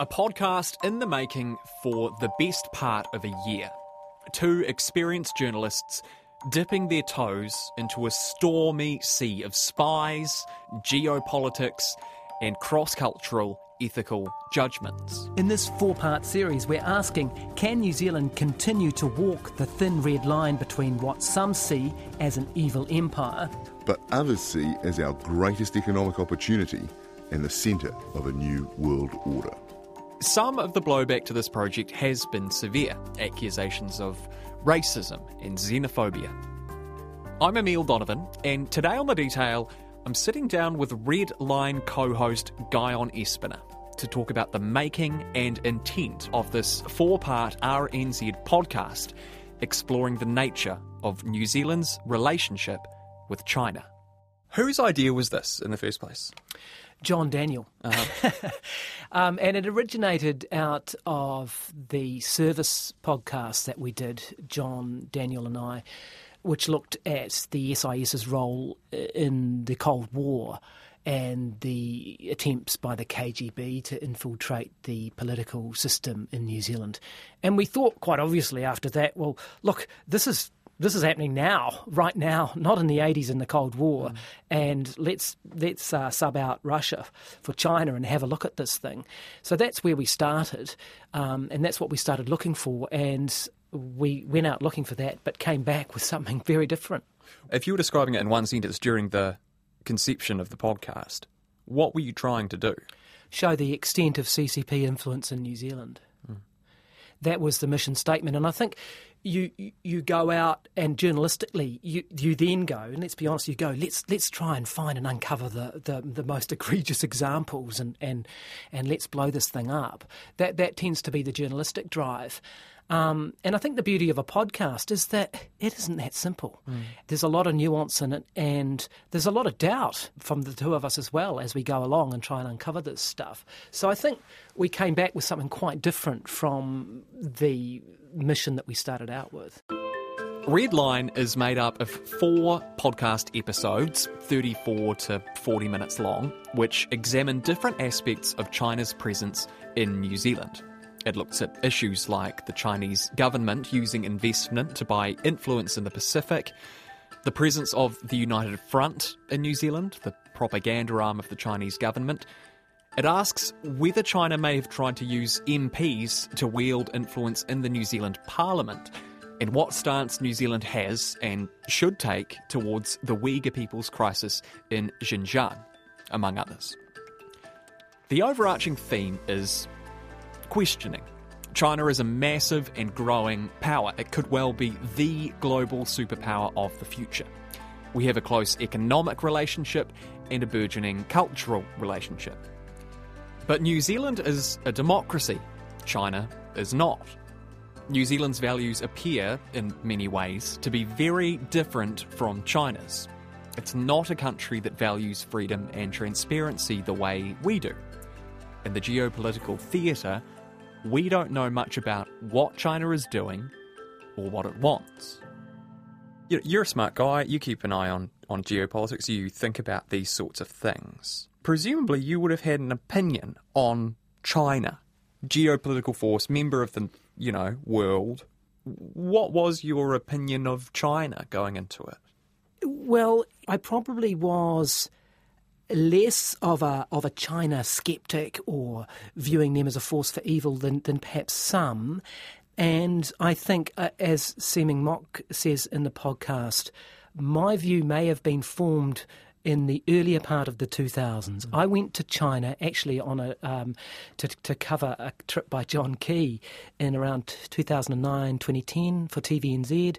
A podcast in the making for the best part of a year. Two experienced journalists dipping their toes into a stormy sea of spies, geopolitics, and cross cultural ethical judgments. In this four part series, we're asking can New Zealand continue to walk the thin red line between what some see as an evil empire, but others see as our greatest economic opportunity and the centre of a new world order? Some of the blowback to this project has been severe accusations of racism and xenophobia. I'm Emile Donovan, and today on The Detail, I'm sitting down with Red Line co host Guyon Espiner to talk about the making and intent of this four part RNZ podcast exploring the nature of New Zealand's relationship with China. Whose idea was this in the first place? John Daniell. Uh-huh. um, and it originated out of the service podcast that we did, John Daniell and I, which looked at the SIS's role in the Cold War and the attempts by the KGB to infiltrate the political system in New Zealand. And we thought quite obviously after that, well, look, this is this is happening now, right now, not in the 80s in the Cold War. Mm. And let's let's uh, sub out Russia for China and have a look at this thing. So that's where we started, um, and that's what we started looking for. And we went out looking for that, but came back with something very different. If you were describing it in one sentence during the conception of the podcast, what were you trying to do? Show the extent of CCP influence in New Zealand. Mm. That was the mission statement, and I think you you go out and journalistically you you then go and let's be honest you go let's let's try and find and uncover the, the, the most egregious examples and, and and let's blow this thing up. That that tends to be the journalistic drive um, and I think the beauty of a podcast is that it isn't that simple. Mm. There's a lot of nuance in it, and there's a lot of doubt from the two of us as well as we go along and try and uncover this stuff. So I think we came back with something quite different from the mission that we started out with. Red Line is made up of four podcast episodes, 34 to 40 minutes long, which examine different aspects of China's presence in New Zealand. It looks at issues like the Chinese government using investment to buy influence in the Pacific, the presence of the United Front in New Zealand, the propaganda arm of the Chinese government, it asks whether China may have tried to use MPs to wield influence in the New Zealand Parliament and what stance New Zealand has and should take towards the Uyghur people's crisis in Xinjiang, among others. The overarching theme is questioning. China is a massive and growing power. It could well be the global superpower of the future. We have a close economic relationship and a burgeoning cultural relationship. But New Zealand is a democracy, China is not. New Zealand's values appear, in many ways, to be very different from China's. It's not a country that values freedom and transparency the way we do. In the geopolitical theatre, we don't know much about what China is doing or what it wants. You're a smart guy, you keep an eye on, on geopolitics, you think about these sorts of things presumably you would have had an opinion on China, geopolitical force, member of the you know world. What was your opinion of China going into it? Well, I probably was less of a of a China skeptic or viewing them as a force for evil than than perhaps some. And I think, uh, as Zeming Mok says in the podcast, my view may have been formed in the earlier part of the 2000s. Mm. I went to China actually on a um, to, to cover a trip by John Key in around 2009, 2010 for TVNZ,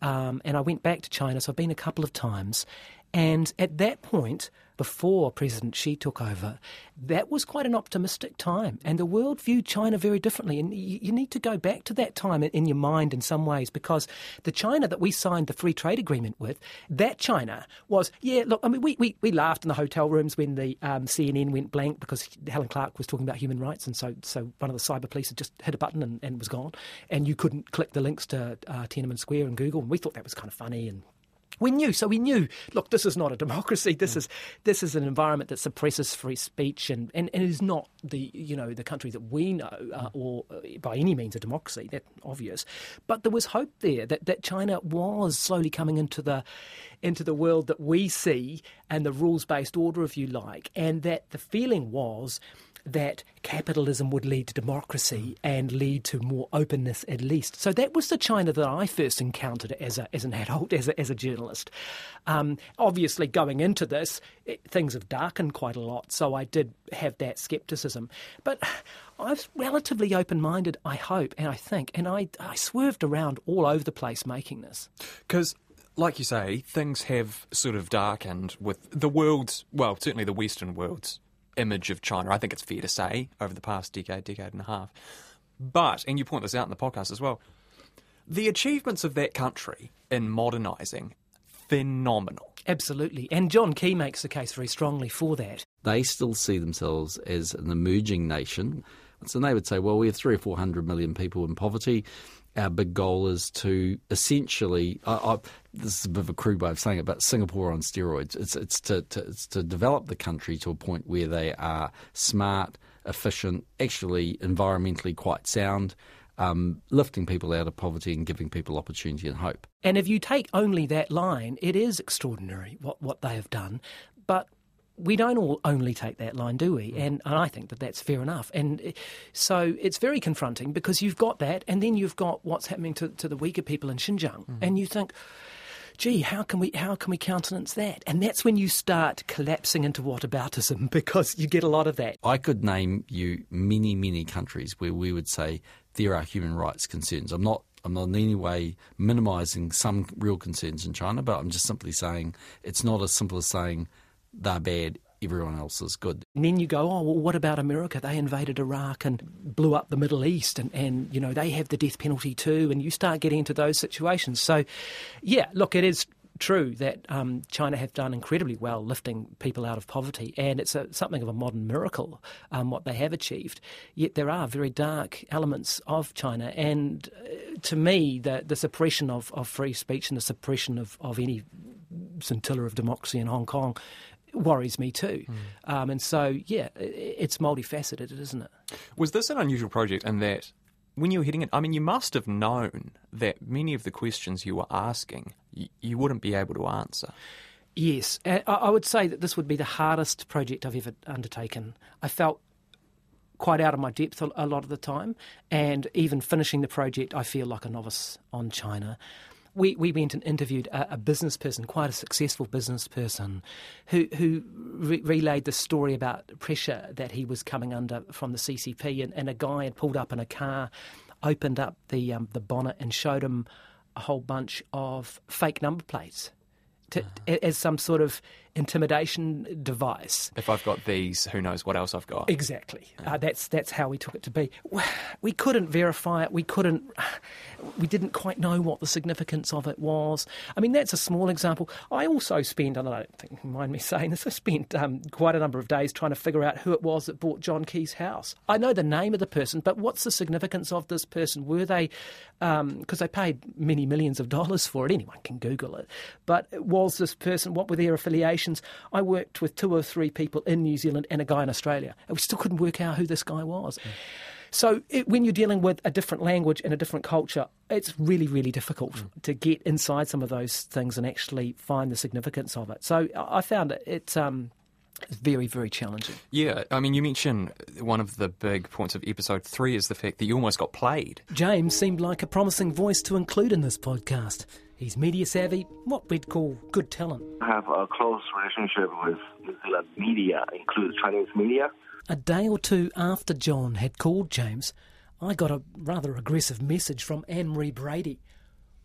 um, and I went back to China. So I've been a couple of times, and at that point before President Xi took over, that was quite an optimistic time. And the world viewed China very differently. And you, need to go back to that time in, in, your mind in some ways because the China that we signed the free trade agreement with, that China was, yeah, look, I mean, we, we, we laughed in the hotel rooms when the um, CNN went blank because Helen Clark was talking about human rights. And so, so one of the cyber police had just hit a button and, and was gone. And you couldn't click the links to uh, Tiananmen Square and Google. And we thought that was kind of funny and We knew, so we knew. Look, this is not a democracy. This is this is an environment that suppresses free speech, and, and, and it is not the you know the country that we know, uh, or uh, by any means a democracy. That's obvious. But there was hope there that, that China was slowly coming into the into the world that we see and the rules based order, if you like, and that the feeling was that capitalism would lead to democracy and lead to more openness at least. So that was the China that I first encountered as, a, as an adult, as a, as a journalist. Um, obviously, going into this, it, things have darkened quite a lot, so I did have that scepticism. But I was relatively open minded, I hope, and I think, and I, I swerved around all over the place making this. Because like you say, things have sort of darkened with the world's, well, certainly the Western world's image of China, I think it's fair to say, over the past decade, decade and a half. But, and you point this out in the podcast as well, the achievements of that country in modernising, phenomenal. Absolutely. And John Key makes the case very strongly for that. They still see themselves as an emerging nation. So they would say, well, we have three or four hundred million people in poverty our big goal is to essentially. I, I, this is a bit of a crude way of saying it, but Singapore on steroids. It's it's to, to it's to develop the country to a point where they are smart, efficient, actually environmentally quite sound. Um, lifting people out of poverty and giving people opportunity and hope. And if you take only that line, it is extraordinary what, what they have done. But we don't all only take that line, do we? And, and, I think that that's fair enough. And eh, so it's very confronting because you've got that, and then you've got what's happening to, to the Uyghur people in Xinjiang, mm-hmm. and you think, gee, how can we how can we countenance that? And that's when you start collapsing into whataboutism because you get a lot of that. I could name you many many countries where we would say there are human rights concerns. I'm not I'm not in any way minimising some real concerns in China, but I'm just simply saying it's not as simple as saying they're bad, everyone else is good. And then you go, oh, well, what about America? They invaded Iraq and blew up the Middle East, and, and you know they have the death penalty too. And you start getting into those situations. So, yeah, look, it is true that um, China have done incredibly well lifting people out of poverty, and it's a, something of a modern miracle um, what they have achieved. Yet there are very dark elements of China, and uh, to me, the, the suppression of, of free speech and the suppression of, of any scintilla of democracy in Hong Kong worries me too. Mm. Um, and so, yeah, it's multifaceted, isn't it? Was this an unusual project in that when you were hitting it, I mean, you must have known that many of the questions you were asking, you, you wouldn't be able to answer. Yes, I would say that this would be the hardest project I've ever undertaken. I felt quite out of my depth a lot of the time, and even finishing the project, I feel like a novice on China we, we went and interviewed a, a, business person, quite a successful business person, who, who re- relayed the story about pressure that he was coming under from the CCP. And, and a guy had pulled up in a car, opened up the, um, the bonnet, and showed him a whole bunch of fake number plates to, uh-huh. as some sort of intimidation device. If I've got these, who knows what else I've got? Exactly. Yeah. Uh, that's that's how we took it to be. We couldn't verify it. We couldn't. We didn't quite know what the significance of it was. I mean, that's a small example. I also spent, and I don't think mind me saying this, I spent um, quite a number of days trying to figure out who it was that bought John Key's house. I know the name of the person, but what's the significance of this person? Were they because um, they paid many millions of dollars for it? Anyone can Google it. But was this person? What were their affiliations? I worked with two or three people in New Zealand and a guy in Australia, and we still couldn't work out who this guy was. Mm. So it, when you're dealing with a different language and a different culture, it's really, really difficult mm. to get inside some of those things and actually find the significance of it. So I found it. It's um, very, very challenging. Yeah, I mean, you mentioned one of the big points of episode three is the fact that you almost got played. James seemed like a promising voice to include in this podcast. He's media savvy, what we'd call good talent. I have a close relationship with New Zealand media, includes Chinese media. A day or two after John had called James, I got a rather aggressive message from Anne Marie Brady.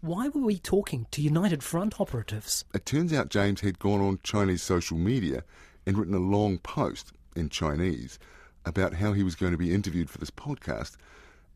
Why were we talking to United Front operatives? It turns out James had gone on Chinese social media and written a long post in Chinese about how he was going to be interviewed for this podcast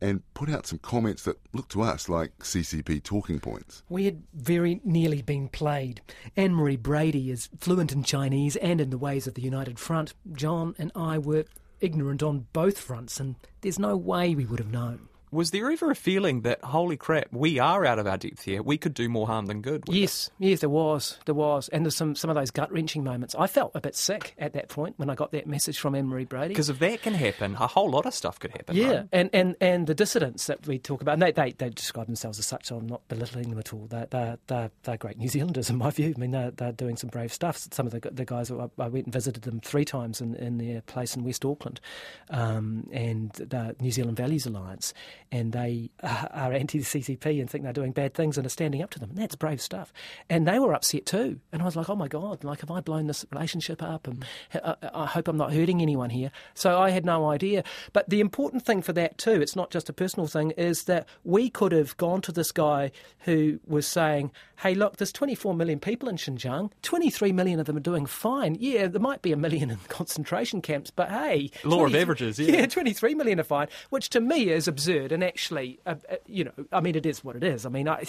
and put out some comments that looked to us like CCP talking points. We had very nearly been played. Anne Marie Brady is fluent in Chinese and in the ways of the United Front. John and I were ignorant on both fronts, and there's no way we would have known. Was there ever a feeling that, holy crap, we are out of our depth here? We could do more harm than good? Yes, yes, there was, there was, and there's some some of those gut wrenching moments. I felt a bit sick at that point when I got that message from Anne Marie Brady. Because if that can happen, a whole lot of stuff could happen. Yeah, right? and, and, and the dissidents that we talk about, and they, they, they describe themselves as such, so I'm not belittling them at all. They're, they're, they're, they're great New Zealanders, in my view. I mean, they're, they're doing some brave stuff. Some of the, the guys, I, I went and visited them three times in, in their place in West Auckland, um, and the New Zealand Values Alliance, and they are anti CCP and think they're doing bad things and are standing up to them. And that's brave stuff. And they were upset too. And I was like, oh my God, like, have I blown this relationship up? And mm. I, I hope I'm not hurting anyone here. So I had no idea. But the important thing for that too, it's not just a personal thing, is that we could have gone to this guy who was saying, hey, look, there's 24 million people in Xinjiang. 23 million of them are doing fine. Yeah, there might be a million in concentration camps, but hey. Law of averages, yeah. Yeah, 23 million are fine, which to me is absurd. And actually, uh, uh, you know, I mean, it is what it is. I mean, I,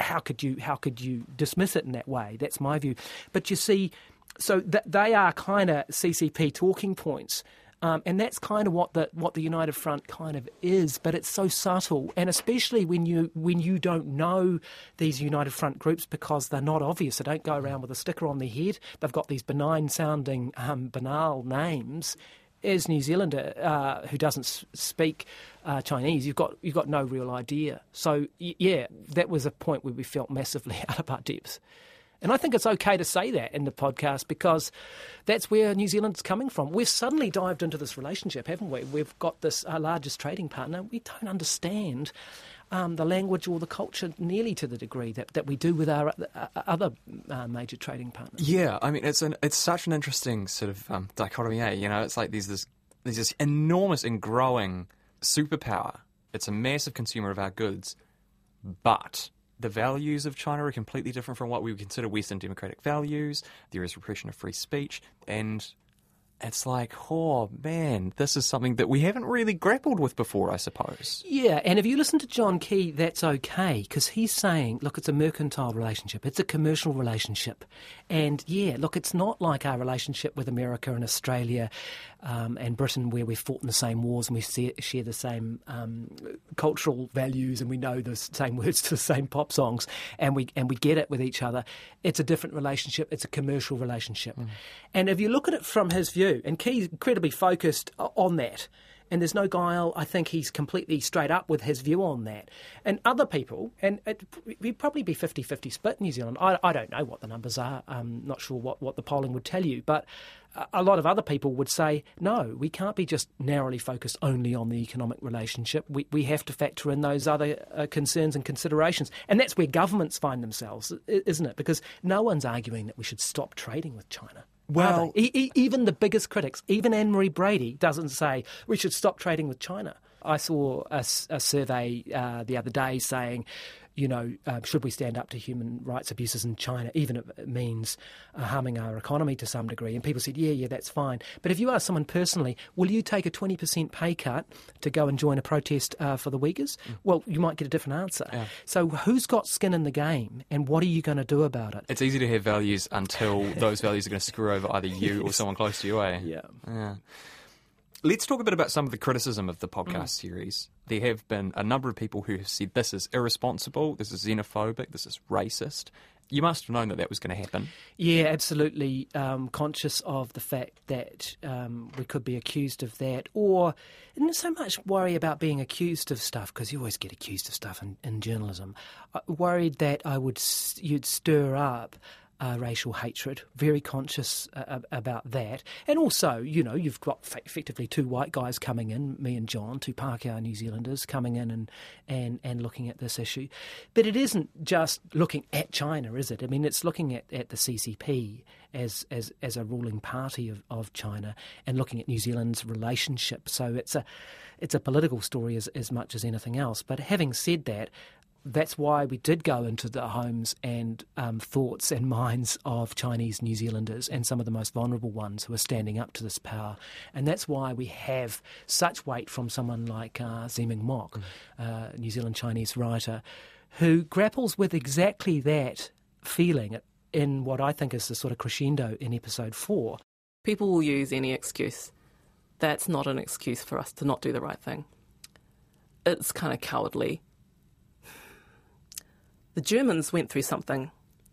how could you how could you dismiss it in that way? That's my view. But you see, so th- they are kind of CCP talking points. Um, and that's kind of what the what the United Front kind of is, but it's so subtle, and especially when you when you don't know these United Front groups because they're not obvious. They don't go around with a sticker on their head. They've got these benign sounding, um, banal names. As New Zealander uh, who doesn't speak uh, Chinese, you've got you've got no real idea. So yeah, that was a point where we felt massively out of our depths. And I think it's okay to say that in the podcast because that's where New Zealand's coming from. We've suddenly dived into this relationship, haven't we? We've got this our largest trading partner. We don't understand um, the language or the culture nearly to the degree that, that we do with our uh, other uh, major trading partners. Yeah, I mean, it's an it's such an interesting sort of um, dichotomy. Eh? You know, it's like there's this there's this enormous and growing superpower. It's a massive consumer of our goods, but the values of China are completely different from what we would consider Western democratic values. There is repression of free speech, and it's like, oh man, this is something that we haven't really grappled with before, I suppose. Yeah, and if you listen to John Key, that's okay because he's saying, look, it's a mercantile relationship, it's a commercial relationship. And yeah, look, it's not like our relationship with America and Australia um, and Britain where we've fought in the same wars and we see, share the same um, cultural values and we know the same words to the same pop songs and we, and we get it with each other. It's a different relationship, it's a commercial relationship. And if you look at it from his view, and Key's incredibly focused on that, and there's no guile. I think he's completely straight up with his view on that. And other people, and it, would probably be 50 50 split in New Zealand. I, I don't know what the numbers are. I'm not sure what, what the polling would tell you. But a- lot of other people would say, no, we can't be just narrowly focused only on the economic relationship. We, we have to factor in those other uh, concerns and considerations. And that's where governments find themselves, isn't it? Because no one's arguing that we should stop trading with China. Well- E- e- even the biggest critics, even Anne Marie Brady, doesn't say we should stop trading with China. I saw a survey uh, the other day saying, you know, uh, should we stand up to human rights abuses in China, even if it means uh, harming our economy to some degree? And people said, yeah, yeah, that's fine. But if you ask someone personally, will you take a 20% pay cut to go and join a protest uh, for the Uyghurs? Well, you might get a different answer. So who's got skin in the game and what are you going to do about it? It's easy to have values until those values are going to screw over either you or someone close to you, eh? Yeah. Yeah. Let's talk a bit about some of the criticism of the podcast series. There have been a number of people who have said this is irresponsible, this is xenophobic, this is racist. You must have known that that was going to happen. Yeah, absolutely. Um, conscious of the fact that um, we could be accused of that, or not so much worry about being accused of stuff because you always get accused of stuff in, in journalism. I worried that I would you'd stir up. Uh, racial hatred, very conscious uh, about that. And also, you know, you've got fa- effectively two white guys coming in, me and John, two Pākehā New Zealanders coming in and, and, and looking at this issue. But it isn't just looking at China, is it? I mean, it's looking at, at the CCP as, as, as a ruling party of, of China and looking at New Zealand's relationship. So it's a, it's a political story as, as much as anything else. But having said that, that's why we did go into the homes and um, thoughts and minds of Chinese New Zealanders and some of the most vulnerable ones who are standing up to this power. And that's why we have such weight from someone like uh, Zeming Mok, uh, New Zealand Chinese writer, who grapples with exactly that feeling in what I think is the sort of crescendo in episode four. People will use any excuse. That's not an excuse for us to not do the right thing. it's kind of cowardly. The Germans went through something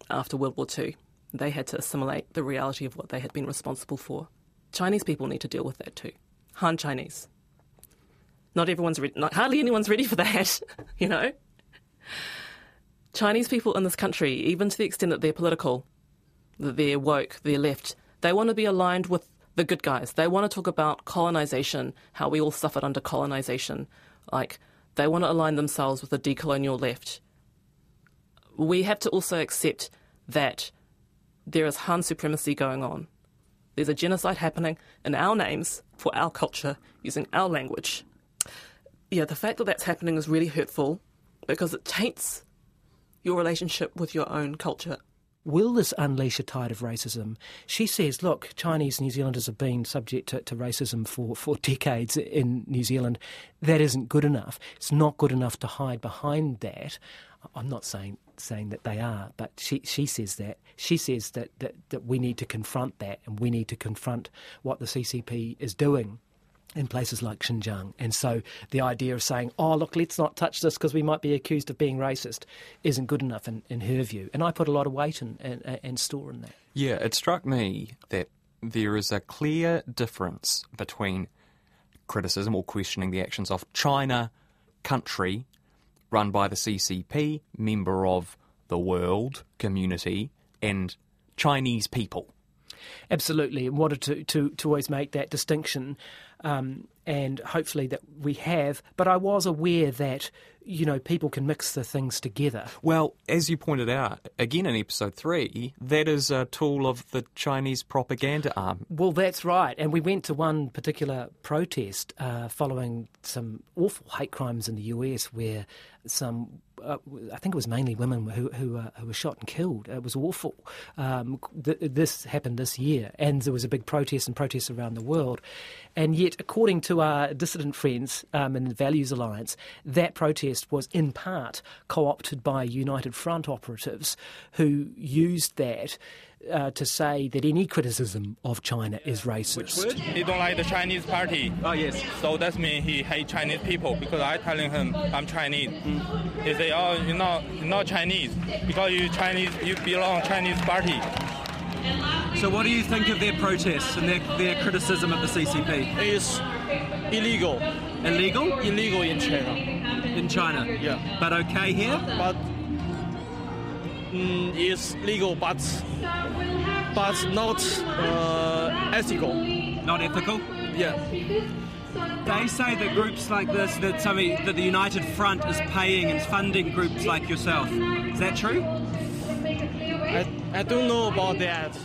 after World War II. They had to assimilate the reality of what they had been responsible for. Chinese people need to deal with that too. Han Chinese. Not everyone's ready, not, hardly anyone's ready for that, you know? Chinese people in this country, even to the extent that they're political, that they're woke, they're left, they want to be aligned with the good guys. They want to talk about colonization, how we all suffered under colonization. Like, they want to align themselves with the decolonial left. We have to also accept that there is Han supremacy going on. There's a genocide happening in our names for our culture using our language. Yeah, the fact that that's happening is really hurtful because it taints your relationship with your own culture. Will this unleash a tide of racism? She says, look, Chinese New Zealanders have been subject to, to, racism for, for decades in New Zealand. That isn't good enough. It's not good enough to hide behind that. I'm not saying saying that they are, but she, she says that. She says that, that, that we need to confront that and we need to confront what the CCP is doing in places like Xinjiang. And so the idea of saying, oh, look, let's not touch this because we might be accused of being racist isn't good enough in, in her view. And I put a lot of weight and, and, and store in that. Yeah, it struck me that there is a clear difference between criticism or questioning the actions of China, country, run by the CCP, member of the world community, and Chinese people. Absolutely, and wanted to, to, to always make that distinction, um, and hopefully that we have. But I was aware that you know, people can mix the things together. Well, as you pointed out, again in episode three, that is a tool of the Chinese propaganda arm. Well, that's right. And we went to one particular protest uh, following some awful hate crimes in the US where some, uh, I think it was mainly women who who, uh, who were shot and killed. It was awful. Um, th- this happened this year, and there was a big protest and protests around the world. And yet, according to our dissident friends um, in the Values Alliance, that protest was in part co opted by United Front operatives who used that uh, to say that any criticism of China is racist. He don't like the Chinese party. Oh yes. So that means he hate Chinese people because I telling him I'm Chinese. Mm. He say, oh, you're not, you're not Chinese because you Chinese, you belong Chinese party. So what do you think of their protests and their, their criticism of the CCP? It's illegal. Illegal? Illegal in China. In China? Yeah. But okay here? But mm, it's legal, but but not uh, ethical. Not ethical? Yeah. They say that groups like this, that somebody, that the United Front is paying and funding groups like yourself. Is that true? I, I don't know about that.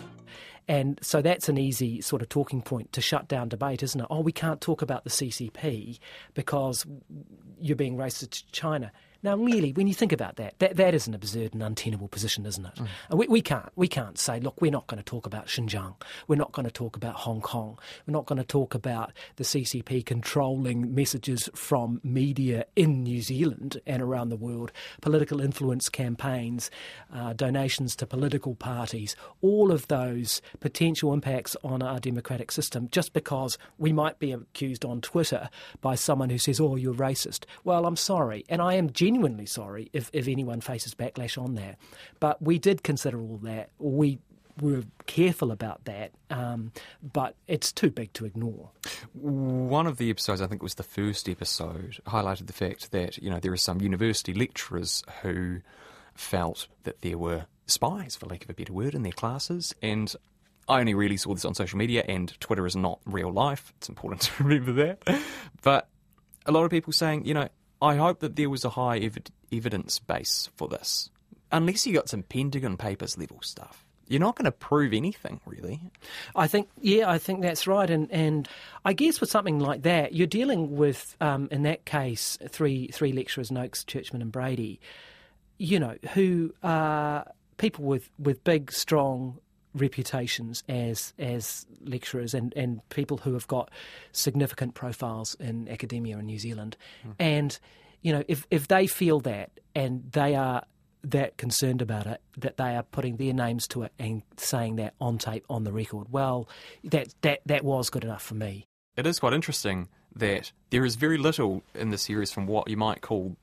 And so that's an easy sort of talking point to shut down debate, isn't it? Oh, we can't talk about the CCP because you're being racist to China. Now, really, when you think about that, that, that is an absurd and untenable position, isn't it? Mm. We, we, can't, we can't say, look, we're not going to talk about Xinjiang. We're not going to talk about Hong Kong. We're not going to talk about the CCP controlling messages from media in New Zealand and around the world, political influence campaigns, uh, donations to political parties, all of those potential impacts on our democratic system just because we might be accused on Twitter by someone who says, oh, you're racist. Well, I'm sorry. And I am genuinely genuinely sorry if, if anyone faces backlash on that. But we did consider all that. We were careful about that, um, but it's too big to ignore. One of the episodes, I think it was the first episode, highlighted the fact that you know there are some university lecturers who felt that there were spies, for lack of a better word, in their classes, and I only really saw this on social media, and Twitter is not real life. It's important to remember that. But a lot of people saying, you know, I hope that there was a high ev- evidence base for this. Unless you got some Pentagon Papers level stuff, you're not going to prove anything, really. I think, yeah, I think that's right. And and I guess with something like that, you're dealing with, um, in that case, three three lecturers, Noakes, Churchman, and Brady, you know, who are people with, with big, strong reputations as as lecturers and, and people who have got significant profiles in academia in New Zealand. Mm. And, you know, if, if they feel that and they are that concerned about it, that they are putting their names to it and saying that on tape, on the record, well, that that, that was good enough for me. It is quite interesting that there is very little in the series from what you might call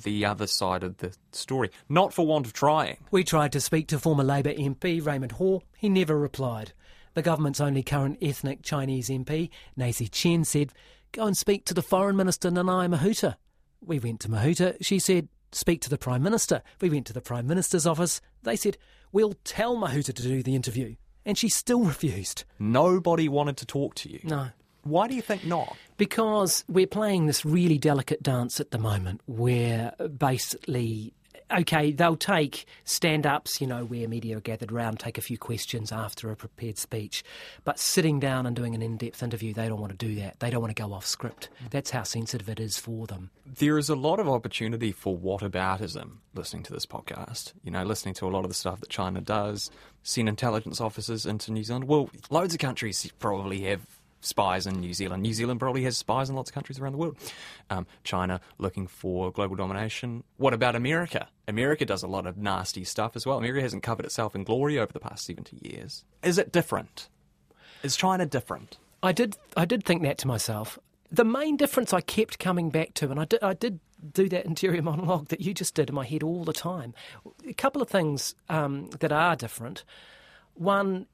the other side of the story, not for want of trying. We tried to speak to former Labour MP Raymond Huo. He never replied. The government's only current ethnic Chinese MP, Naisi Chen, said, Go and speak to the Foreign Minister Nanaia Mahuta. We went to Mahuta. She said, Speak to the Prime Minister. We went to the Prime Minister's office. They said, We'll tell Mahuta to do the interview. And she still refused. Nobody wanted to talk to you. No. Why do you think not? Because we're playing this really delicate dance at the moment where basically, okay, they'll take stand ups, you know, where media are gathered around, take a few questions after a prepared speech. But sitting down and doing an in depth interview, they don't want to do that. They don't want to go off script. Mm. That's how sensitive it is for them. There is a lot of opportunity for whataboutism listening to this podcast. You know, listening to a lot of the stuff that China does, send intelligence officers into New Zealand. Well, loads of countries probably have spies in New Zealand. New Zealand probably has spies in lots of countries around the world. Um, China looking for global domination. What about America? America does a lot of nasty stuff as well. America hasn't covered itself in glory over the past 70 years. Is it different? Is China different? I did, I did think that to myself. The main difference I kept coming back to, and I did, I did do that interior monologue that you just did in my head all the time. A couple of things um, that are different. One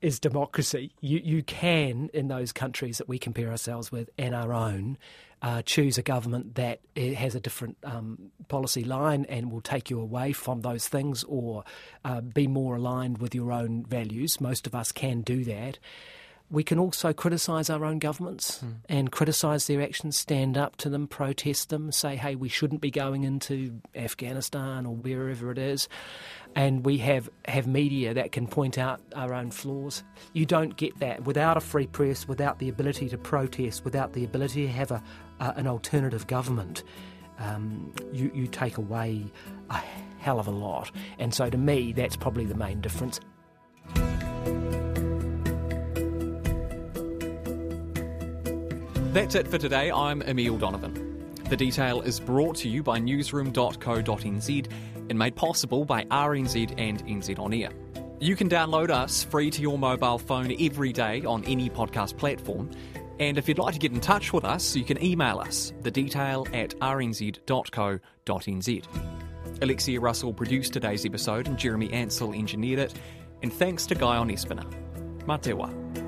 is democracy. You you can in those countries that we compare ourselves with and our own. Uh, choose a government that has a different um, policy line and will take you away from those things or uh, be more aligned with your own values. Most of us can do that. We can also criticise our own governments Hmm. and criticise their actions, stand up to them, protest them, say, hey, we shouldn't be going into Afghanistan or wherever it is. And we have, have media that can point out our own flaws. You don't get that without a free press, without the ability to protest, without the ability to have a, uh, an alternative government. Um, you, you take away a hell of a lot. And so to me, that's probably the main difference. That's it for today. I'm Emile Donovan. The detail is brought to you by newsroom.co.nz and made possible by RNZ and NZ On Air. You can download us free to your mobile phone every day on any podcast platform. And if you'd like to get in touch with us, you can email us, the detail at rnz.co.nz. Alexia Russell produced today's episode and Jeremy Ansell engineered it. And thanks to Guyon Espiner. Matewa.